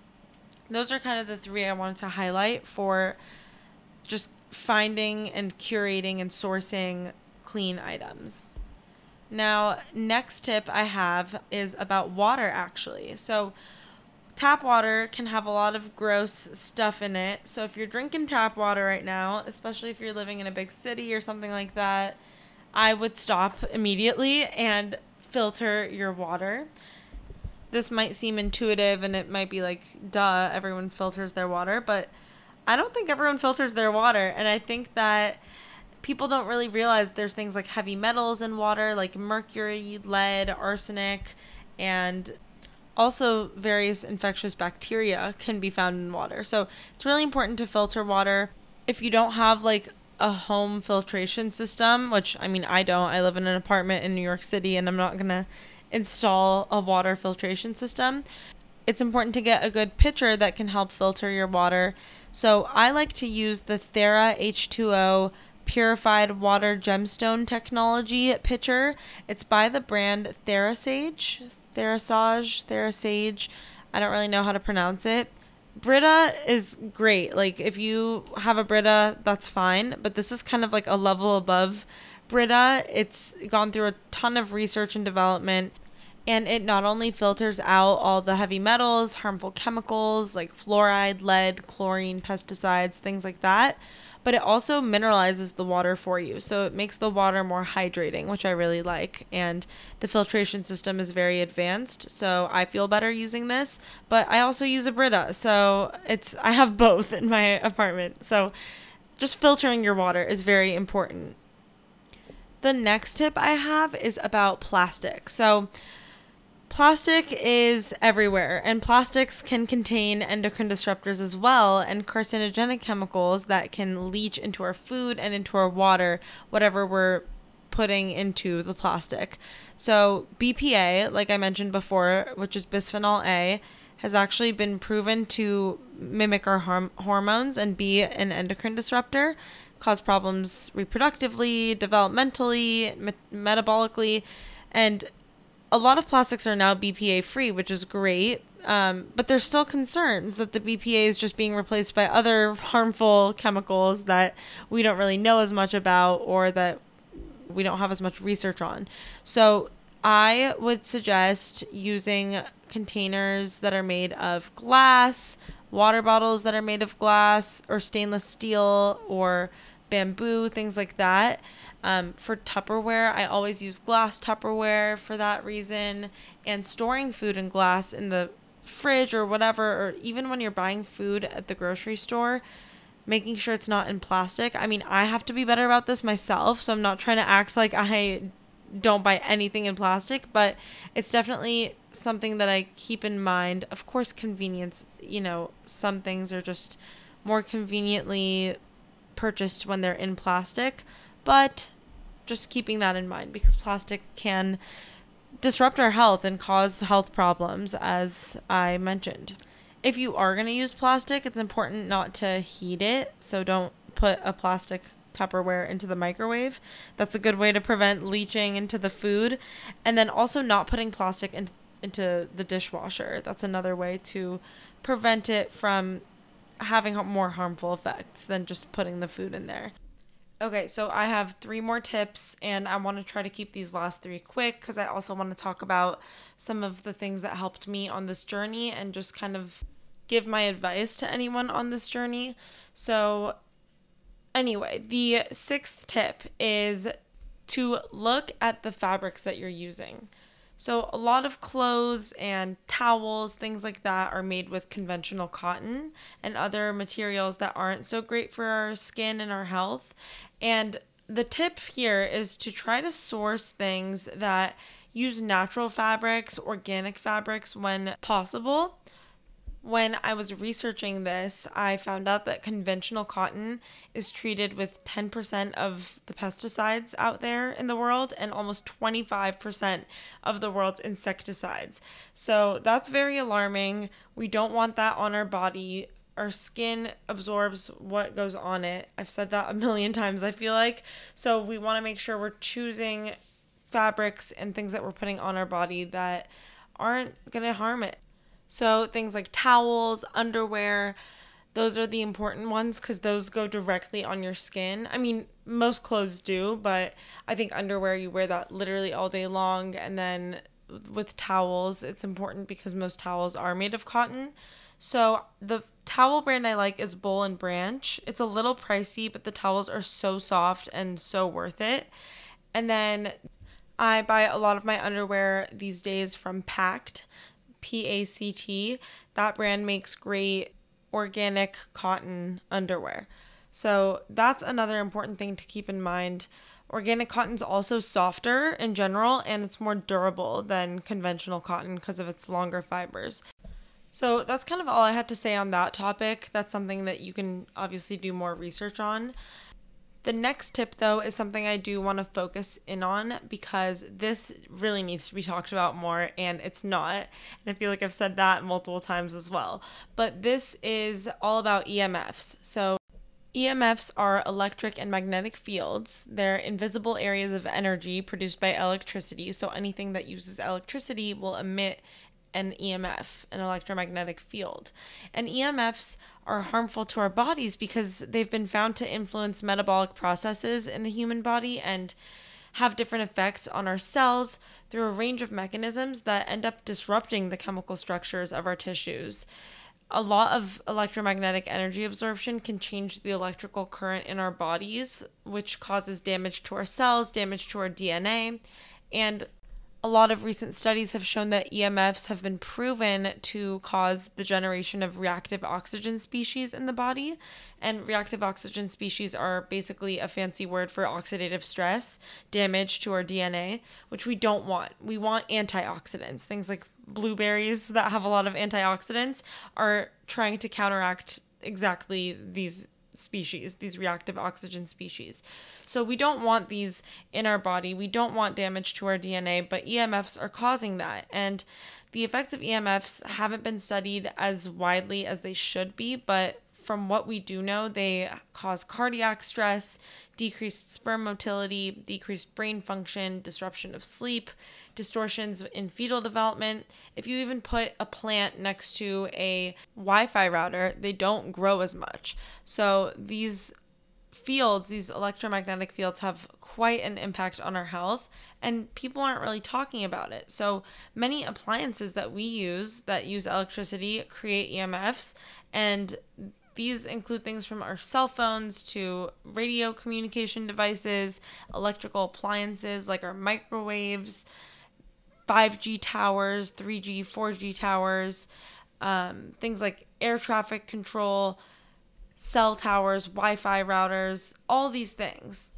those are kind of the three I wanted to highlight for just finding and curating and sourcing clean items. Now, next tip I have is about water actually. So, tap water can have a lot of gross stuff in it. So, if you're drinking tap water right now, especially if you're living in a big city or something like that, I would stop immediately and filter your water. This might seem intuitive and it might be like, duh, everyone filters their water, but I don't think everyone filters their water. And I think that people don't really realize there's things like heavy metals in water, like mercury, lead, arsenic, and also various infectious bacteria can be found in water. So it's really important to filter water. If you don't have like a home filtration system, which I mean, I don't, I live in an apartment in New York City and I'm not going to install a water filtration system. It's important to get a good pitcher that can help filter your water. So I like to use the Thera H2O purified water gemstone technology pitcher. It's by the brand TheraSage, TheraSage, TheraSage. I don't really know how to pronounce it. Brita is great. Like if you have a Brita, that's fine, but this is kind of like a level above Brita. It's gone through a ton of research and development and it not only filters out all the heavy metals, harmful chemicals like fluoride, lead, chlorine, pesticides, things like that, but it also mineralizes the water for you. So it makes the water more hydrating, which I really like. And the filtration system is very advanced, so I feel better using this. But I also use a Brita, so it's I have both in my apartment. So just filtering your water is very important. The next tip I have is about plastic. So Plastic is everywhere, and plastics can contain endocrine disruptors as well and carcinogenic chemicals that can leach into our food and into our water, whatever we're putting into the plastic. So, BPA, like I mentioned before, which is bisphenol A, has actually been proven to mimic our horm- hormones and be an endocrine disruptor, cause problems reproductively, developmentally, me- metabolically, and a lot of plastics are now BPA free, which is great. Um, but there's still concerns that the BPA is just being replaced by other harmful chemicals that we don't really know as much about or that we don't have as much research on. So I would suggest using containers that are made of glass, water bottles that are made of glass or stainless steel or bamboo, things like that. Um, for Tupperware, I always use glass Tupperware for that reason. And storing food in glass in the fridge or whatever, or even when you're buying food at the grocery store, making sure it's not in plastic. I mean, I have to be better about this myself, so I'm not trying to act like I don't buy anything in plastic, but it's definitely something that I keep in mind. Of course, convenience, you know, some things are just more conveniently purchased when they're in plastic, but just keeping that in mind because plastic can disrupt our health and cause health problems, as I mentioned. If you are going to use plastic, it's important not to heat it. So don't put a plastic Tupperware into the microwave. That's a good way to prevent leaching into the food. And then also not putting plastic in, into the dishwasher. That's another way to prevent it from having more harmful effects than just putting the food in there. Okay, so I have three more tips, and I want to try to keep these last three quick because I also want to talk about some of the things that helped me on this journey and just kind of give my advice to anyone on this journey. So, anyway, the sixth tip is to look at the fabrics that you're using. So, a lot of clothes and towels, things like that, are made with conventional cotton and other materials that aren't so great for our skin and our health. And the tip here is to try to source things that use natural fabrics, organic fabrics when possible when I was researching this, I found out that conventional cotton is treated with 10% of the pesticides out there in the world and almost 25% of the world's insecticides. So that's very alarming. We don't want that on our body. Our skin absorbs what goes on it. I've said that a million times, I feel like. So we want to make sure we're choosing fabrics and things that we're putting on our body that aren't going to harm it. So things like towels, underwear, those are the important ones because those go directly on your skin. I mean, most clothes do, but I think underwear, you wear that literally all day long. And then with towels, it's important because most towels are made of cotton. So the towel brand I like is Boll and Branch. It's a little pricey, but the towels are so soft and so worth it. And then I buy a lot of my underwear these days from Pact. That brand makes great organic cotton underwear. So that's another important thing to keep in mind. Organic cotton's also softer in general and it's more durable than conventional cotton because of its longer fibers. So that's kind of all I had to say on that topic. That's something that you can obviously do more research on. The next tip, though, is something I do want to focus in on because this really needs to be talked about more, and it's not. And I feel like I've said that multiple times as well. But this is all about EMFs. So, EMFs are electric and magnetic fields. They're invisible areas of energy produced by electricity. So, anything that uses electricity will emit an EMF, an electromagnetic field. And EMFs are harmful to our bodies because they've been found to influence metabolic processes in the human body and have different effects on our cells through a range of mechanisms that end up disrupting the chemical structures of our tissues. A lot of electromagnetic energy absorption can change the electrical current in our bodies, which causes damage to our cells, damage to our DNA, and a lot of recent studies have shown that EMFs have been proven to cause the generation of reactive oxygen species in the body. And reactive oxygen species are basically a fancy word for oxidative stress, damage to our DNA, which we don't want. We want antioxidants. Things like blueberries that have a lot of antioxidants are trying to counteract exactly these species, these reactive oxygen species. So we don't want these in our body. We don't want damage to our DNA, but EMFs are causing that. And the effects of EMFs haven't been studied as widely as they should be, but from what we do know, they cause cardiac stress, decreased sperm motility, decreased brain function, disruption of sleep, distortions in fetal development. If you even put a plant next to a Wi Fi router, they don't grow as much. So these fields, these electromagnetic fields, have quite an impact on our health, and people aren't really talking about it. So many appliances that we use that use electricity create EMFs, and these include things from our cell phones to radio communication devices, electrical appliances like our microwaves, 5G towers, 3G, 4G towers, um, things like air traffic control, cell towers, Wi Fi routers, all these things.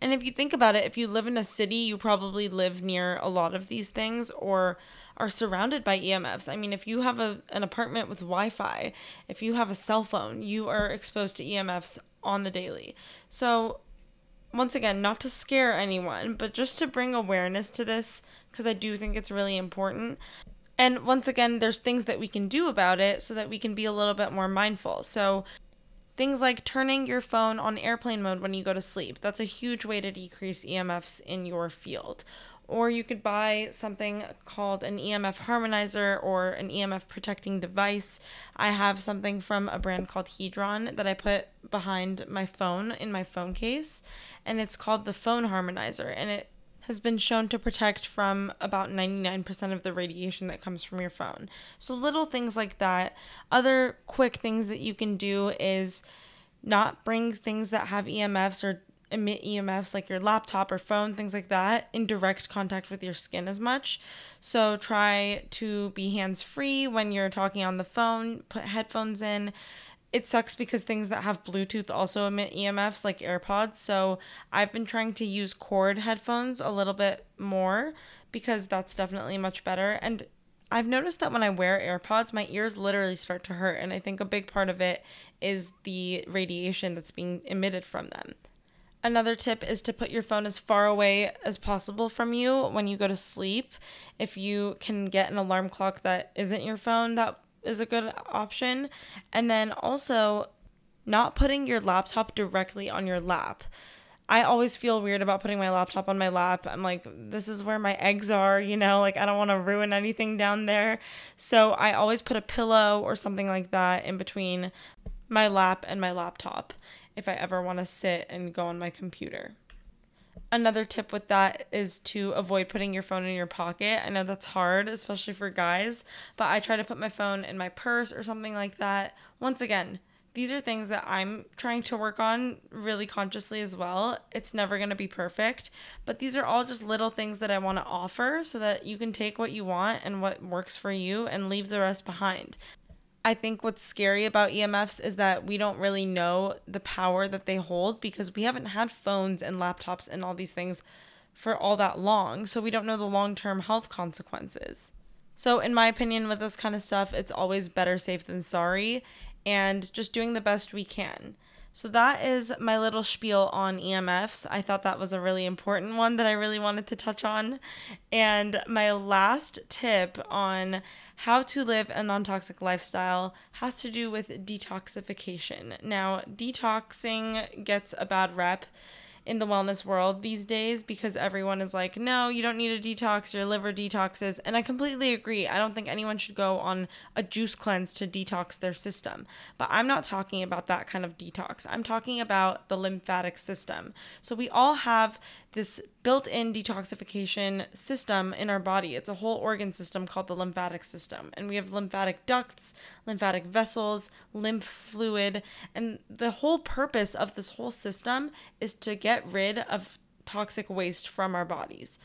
And if you think about it, if you live in a city, you probably live near a lot of these things or are surrounded by EMFs. I mean, if you have a, an apartment with Wi Fi, if you have a cell phone, you are exposed to EMFs on the daily. So, once again, not to scare anyone, but just to bring awareness to this, because I do think it's really important. And once again, there's things that we can do about it so that we can be a little bit more mindful. So, Things like turning your phone on airplane mode when you go to sleep. That's a huge way to decrease EMFs in your field. Or you could buy something called an EMF harmonizer or an EMF protecting device. I have something from a brand called Hedron that I put behind my phone in my phone case, and it's called the phone harmonizer. And it has been shown to protect from about 99% of the radiation that comes from your phone. So, little things like that. Other quick things that you can do is not bring things that have EMFs or emit EMFs like your laptop or phone, things like that, in direct contact with your skin as much. So, try to be hands free when you're talking on the phone, put headphones in it sucks because things that have Bluetooth also emit EMFs like AirPods. So I've been trying to use cord headphones a little bit more because that's definitely much better. And I've noticed that when I wear AirPods, my ears literally start to hurt. And I think a big part of it is the radiation that's being emitted from them. Another tip is to put your phone as far away as possible from you when you go to sleep. If you can get an alarm clock that isn't your phone, that is a good option. And then also not putting your laptop directly on your lap. I always feel weird about putting my laptop on my lap. I'm like, this is where my eggs are, you know, like I don't want to ruin anything down there. So I always put a pillow or something like that in between my lap and my laptop if I ever want to sit and go on my computer another tip with that is to avoid putting your phone in your pocket. I know that's hard, especially for guys, but I try to put my phone in my purse or something like that. Once again, these are things that I'm trying to work on really consciously as well. It's never going to be perfect, but these are all just little things that I want to offer so that you can take what you want and what works for you and leave the rest behind. I think what's scary about EMFs is that we don't really know the power that they hold because we haven't had phones and laptops and all these things for all that long. So we don't know the long term health consequences. So, in my opinion, with this kind of stuff, it's always better safe than sorry and just doing the best we can. So, that is my little spiel on EMFs. I thought that was a really important one that I really wanted to touch on. And my last tip on how to live a non toxic lifestyle has to do with detoxification. Now, detoxing gets a bad rep in the wellness world these days because everyone is like, no, you don't need a detox, your liver detoxes. And I completely agree. I don't think anyone should go on a juice cleanse to detox their system. But I'm not talking about that kind of detox. I'm talking about the lymphatic system. So we all have this built in detoxification system in our body. It's a whole organ system called the lymphatic system. And we have lymphatic ducts, lymphatic vessels, lymph fluid. And the whole purpose of this whole system is to get rid of toxic waste from our bodies.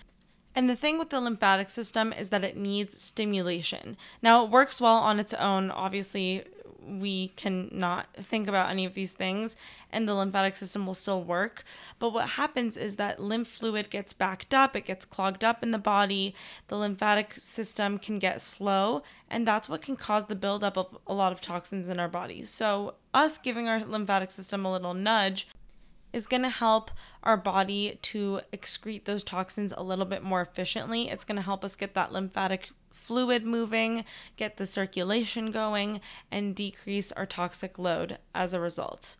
And the thing with the lymphatic system is that it needs stimulation. Now, it works well on its own. Obviously, we cannot think about any of these things and the lymphatic system will still work. But what happens is that lymph fluid gets backed up, it gets clogged up in the body, the lymphatic system can get slow, and that's what can cause the buildup of a lot of toxins in our body. So, us giving our lymphatic system a little nudge is going to help our body to excrete those toxins a little bit more efficiently. It's going to help us get that lymphatic fluid moving, get the circulation going, and decrease our toxic load as a result.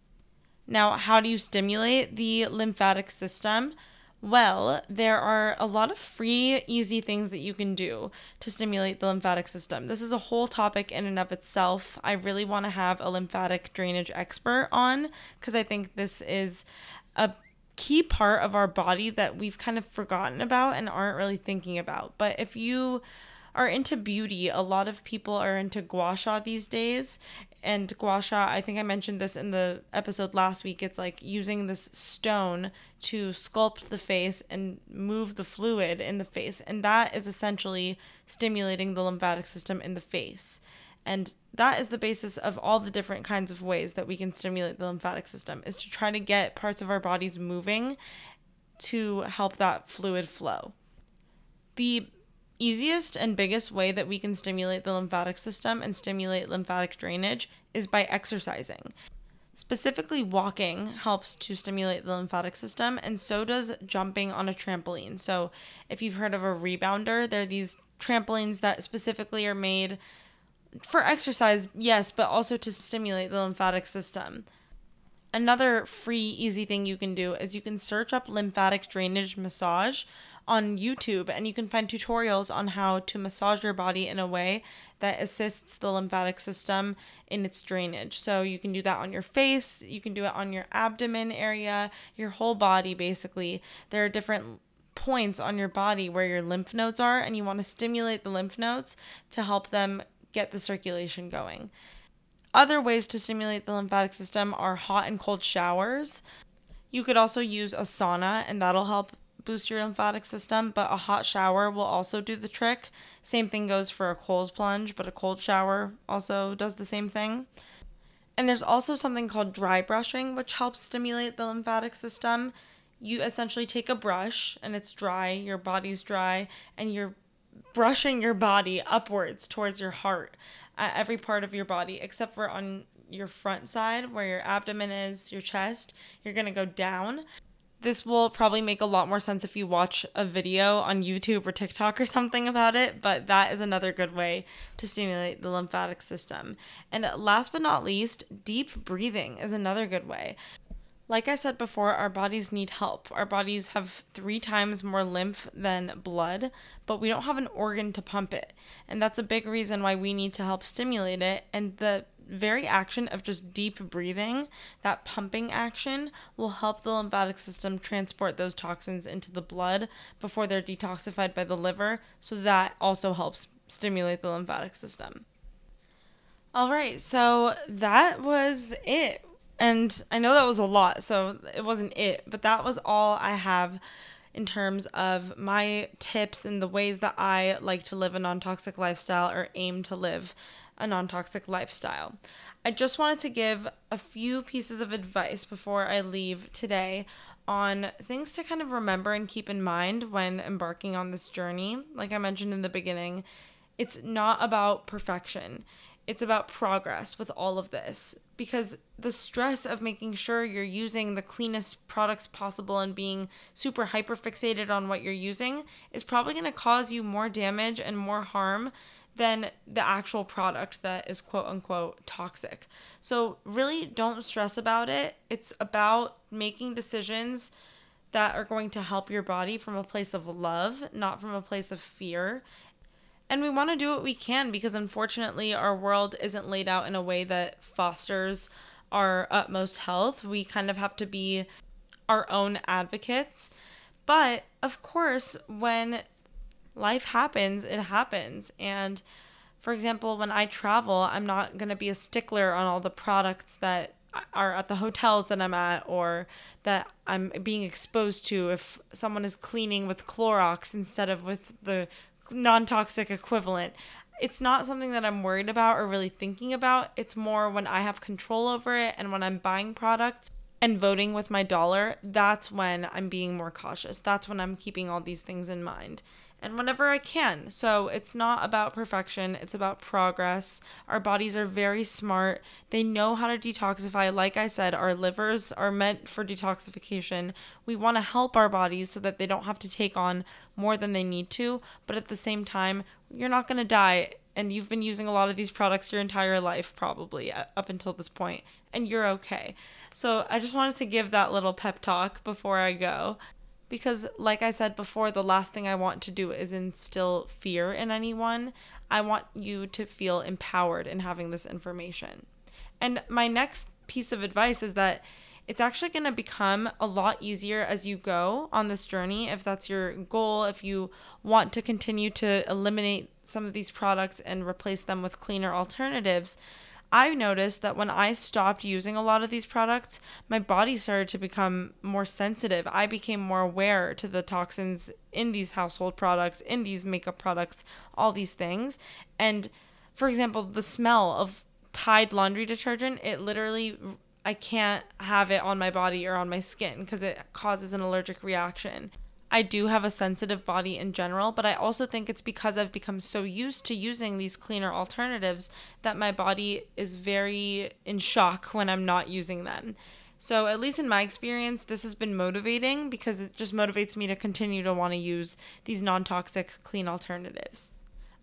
Now, how do you stimulate the lymphatic system? Well, there are a lot of free, easy things that you can do to stimulate the lymphatic system. This is a whole topic in and of itself. I really want to have a lymphatic drainage expert on because I think this is a key part of our body that we've kind of forgotten about and aren't really thinking about. But if you are into beauty. A lot of people are into gua sha these days. And gua sha, I think I mentioned this in the episode last week. It's like using this stone to sculpt the face and move the fluid in the face. And that is essentially stimulating the lymphatic system in the face. And that is the basis of all the different kinds of ways that we can stimulate the lymphatic system is to try to get parts of our bodies moving to help that fluid flow. The easiest and biggest way that we can stimulate the lymphatic system and stimulate lymphatic drainage is by exercising. Specifically, walking helps to stimulate the lymphatic system, and so does jumping on a trampoline. So, if you've heard of a rebounder, they're these trampolines that specifically are made for exercise, yes, but also to stimulate the lymphatic system. Another free, easy thing you can do is you can search up lymphatic drainage massage on YouTube and you can find tutorials on how to massage your body in a way that assists the lymphatic system in its drainage. So you can do that on your face, you can do it on your abdomen area, your whole body basically. There are different points on your body where your lymph nodes are and you want to stimulate the lymph nodes to help them get the circulation going. Other ways to stimulate the lymphatic system are hot and cold showers. You could also use a sauna, and that'll help boost your lymphatic system, but a hot shower will also do the trick. Same thing goes for a cold plunge, but a cold shower also does the same thing. And there's also something called dry brushing, which helps stimulate the lymphatic system. You essentially take a brush and it's dry, your body's dry, and you're brushing your body upwards towards your heart at every part of your body, except for on your front side where your abdomen is, your chest. You're going to go down this will probably make a lot more sense if you watch a video on YouTube or TikTok or something about it, but that is another good way to stimulate the lymphatic system. And last but not least, deep breathing is another good way. Like I said before, our bodies need help. Our bodies have three times more lymph than blood, but we don't have an organ to pump it. And that's a big reason why we need to help stimulate it. And the very action of just deep breathing, that pumping action, will help the lymphatic system transport those toxins into the blood before they're detoxified by the liver. So that also helps stimulate the lymphatic system. All right, so that was it. And I know that was a lot, so it wasn't it, but that was all I have in terms of my tips and the ways that I like to live a non toxic lifestyle or aim to live a non toxic lifestyle. I just wanted to give a few pieces of advice before I leave today on things to kind of remember and keep in mind when embarking on this journey. Like I mentioned in the beginning, it's not about perfection, it's about progress with all of this because the stress of making sure you're using the cleanest products possible and being super hyper fixated on what you're using is probably going to cause you more damage and more harm than the actual product that is quote unquote toxic. So, really don't stress about it. It's about making decisions that are going to help your body from a place of love, not from a place of fear. And we want to do what we can because unfortunately, our world isn't laid out in a way that fosters our utmost health. We kind of have to be our own advocates. But of course, when life happens, it happens. And for example, when I travel, I'm not going to be a stickler on all the products that are at the hotels that I'm at or that I'm being exposed to if someone is cleaning with Clorox instead of with the non toxic equivalent. It's not something that I'm worried about or really thinking about. It's more when I have control over it and when I'm buying products and voting with my dollar, that's when I'm being more cautious. That's when I'm keeping all these things in mind and whenever I can. So it's not about perfection, it's about progress. Our bodies are very smart. They know how to detoxify. Like I said, our livers are meant for detoxification. We want to help our bodies so that they don't have to take on more than they need to, but at the same time, you're not going to die and you've been using a lot of these products your entire life probably uh, up until this point and you're okay. So I just wanted to give that little pep talk before I go because like I said before the last thing I want to do is instill fear in anyone. I want you to feel empowered in having this information. And my next piece of advice is that it's actually going to become a lot easier as you go on this journey if that's your goal if you want to continue to eliminate some of these products and replace them with cleaner alternatives I've noticed that when I stopped using a lot of these products, my body started to become more sensitive. I became more aware to the toxins in these household products, in these makeup products, all these things. And for example, the smell of Tide laundry detergent, it literally I can't have it on my body or on my skin because it causes an allergic reaction. I do have a sensitive body in general, but I also think it's because I've become so used to using these cleaner alternatives that my body is very in shock when I'm not using them. So, at least in my experience, this has been motivating because it just motivates me to continue to want to use these non toxic, clean alternatives.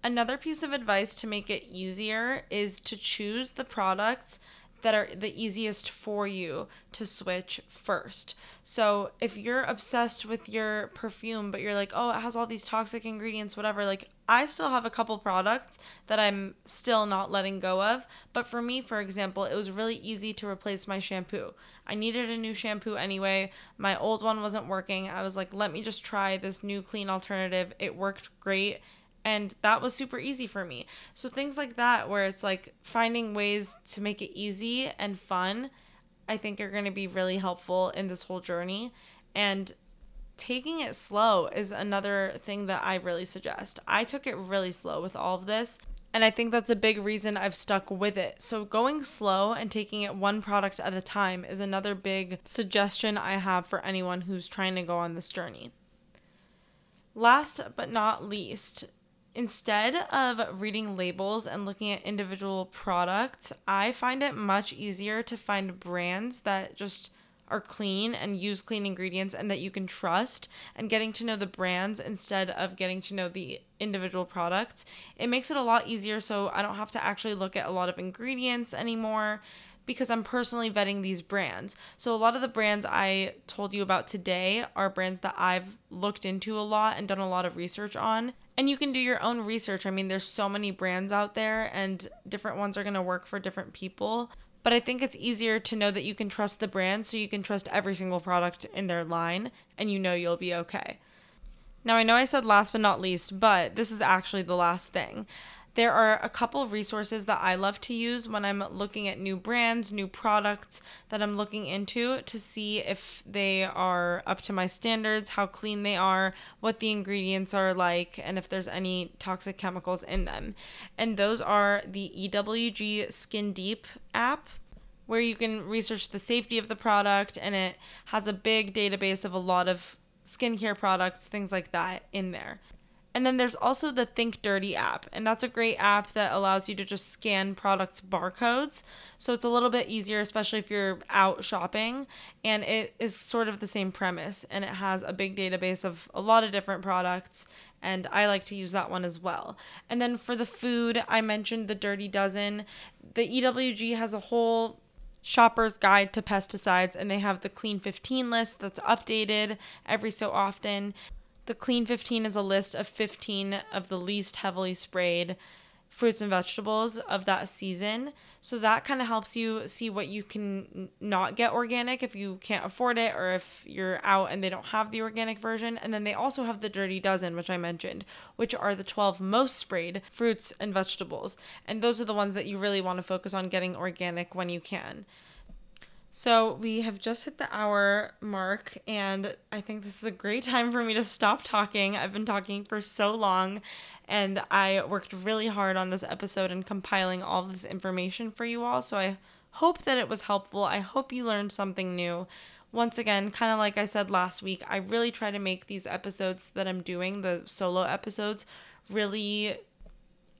Another piece of advice to make it easier is to choose the products that are the easiest for you to switch first. So if you're obsessed with your perfume, but you're like, oh, it has all these toxic ingredients, whatever, like I still have a couple products that I'm still not letting go of. But for me, for example, it was really easy to replace my shampoo. I needed a new shampoo anyway. My old one wasn't working. I was like, let me just try this new clean alternative. It worked great and that was super easy for me. So things like that where it's like finding ways to make it easy and fun, I think are going to be really helpful in this whole journey and taking it slow is another thing that I really suggest. I took it really slow with all of this. And I think that's a big reason I've stuck with it. So, going slow and taking it one product at a time is another big suggestion I have for anyone who's trying to go on this journey. Last but not least, Instead of reading labels and looking at individual products, I find it much easier to find brands that just are clean and use clean ingredients and that you can trust and getting to know the brands instead of getting to know the individual products. It makes it a lot easier so I don't have to actually look at a lot of ingredients anymore because I'm personally vetting these brands. So a lot of the brands I told you about today are brands that I've looked into a lot and done a lot of research on. And you can do your own research. I mean, there's so many brands out there and different ones are going to work for different people. But I think it's easier to know that you can trust the brand so you can trust every single product in their line and you know you'll be okay. Now, I know I said last but not least, but this is actually the last thing. There are a couple of resources that I love to use when I'm looking at new brands, new products that I'm looking into to see if they are up to my standards, how clean they are, what the ingredients are like, and if there's any toxic chemicals in them. And those are the EWG Skin Deep app where you can research the safety of the product and it has a big database of a lot of skincare products, things like that in there. And then there's also the Think Dirty app, and that's a great app that allows you to just scan products barcodes. So it's a little bit easier, especially if you're out shopping. And it is sort of the same premise, and it has a big database of a lot of different products. And I like to use that one as well. And then for the food, I mentioned the Dirty Dozen. The EWG has a whole shopper's guide to pesticides and they have the clean 15 list that's updated every so often the clean 15 is a list of 15 of the least heavily sprayed fruits and vegetables of that season so that kind of helps you see what you can not get organic if you can't afford it or if you're out and they don't have the organic version. And then they also have the Dirty Dozen, which I mentioned, which are the 12 most sprayed fruits and vegetables. And those are the ones that you really want to focus on getting organic when you can. So we have just hit the hour mark, and I think this is a great time for me to stop talking. I've been talking for so long, and I worked really hard on this episode and compiling all this information for you all. So I hope that it was helpful. I hope you learned something new. Once again, kind of like I said last week, I really try to make these episodes that I'm doing, the solo episodes, really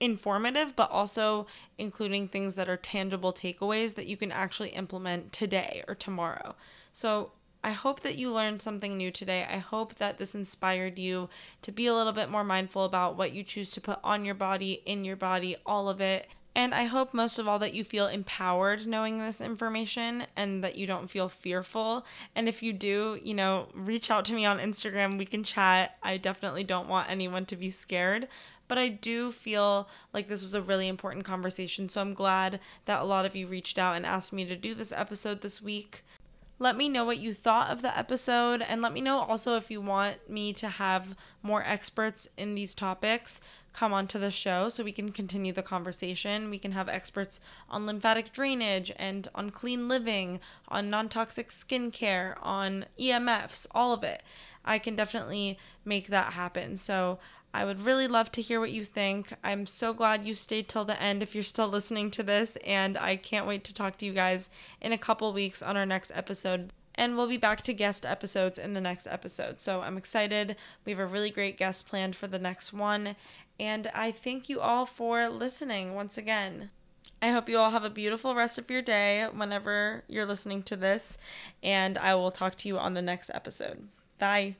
informative, but also including things that are tangible takeaways that you can actually implement today or tomorrow. So I hope that you learned something new today. I hope that this inspired you to be a little bit more mindful about what you choose to put on your body, in your body, all of it. And I hope most of all that you feel empowered knowing this information and that you don't feel fearful. And if you do, you know, reach out to me on Instagram. We can chat. I definitely don't want anyone to be scared but I do feel like this was a really important conversation. So I'm glad that a lot of you reached out and asked me to do this episode this week. Let me know what you thought of the episode, and let me know also if you want me to have more experts in these topics come onto the show so we can continue the conversation. We can have experts on lymphatic drainage and on clean living, on non toxic skincare, on EMFs, all of it. I can definitely make that happen. So I would really love to hear what you think. I'm so glad you stayed till the end if you're still listening to this, and I can't wait to talk to you guys in a couple weeks on our next episode. And we'll be back to guest episodes in the next episode. So I'm excited. We have a really great guest planned for the next one. And I thank you all for listening once again. I hope you all have a beautiful rest of your day whenever you're listening to this. And I will talk to you on the next episode. Bye.